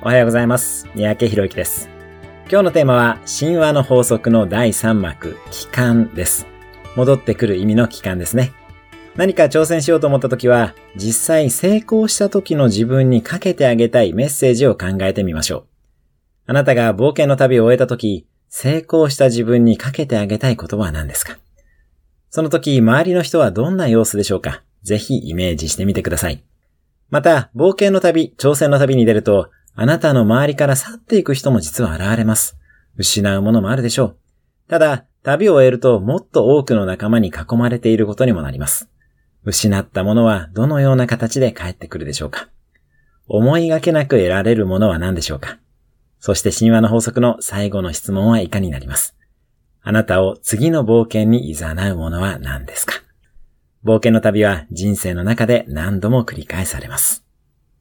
おはようございます。三宅博之です。今日のテーマは、神話の法則の第3幕、帰還です。戻ってくる意味の帰還ですね。何か挑戦しようと思った時は、実際成功した時の自分にかけてあげたいメッセージを考えてみましょう。あなたが冒険の旅を終えた時、成功した自分にかけてあげたい言葉は何ですか？その時、周りの人はどんな様子でしょうか？ぜひイメージしてみてください。また、冒険の旅、挑戦の旅に出ると、あなたの周りから去っていく人も実は現れます。失うものもあるでしょう。ただ、旅を終えるともっと多くの仲間に囲まれていることにもなります。失ったものはどのような形で帰ってくるでしょうか思いがけなく得られるものは何でしょうかそして神話の法則の最後の質問は以下になります。あなたを次の冒険に誘うものは何ですか冒険の旅は人生の中で何度も繰り返されます。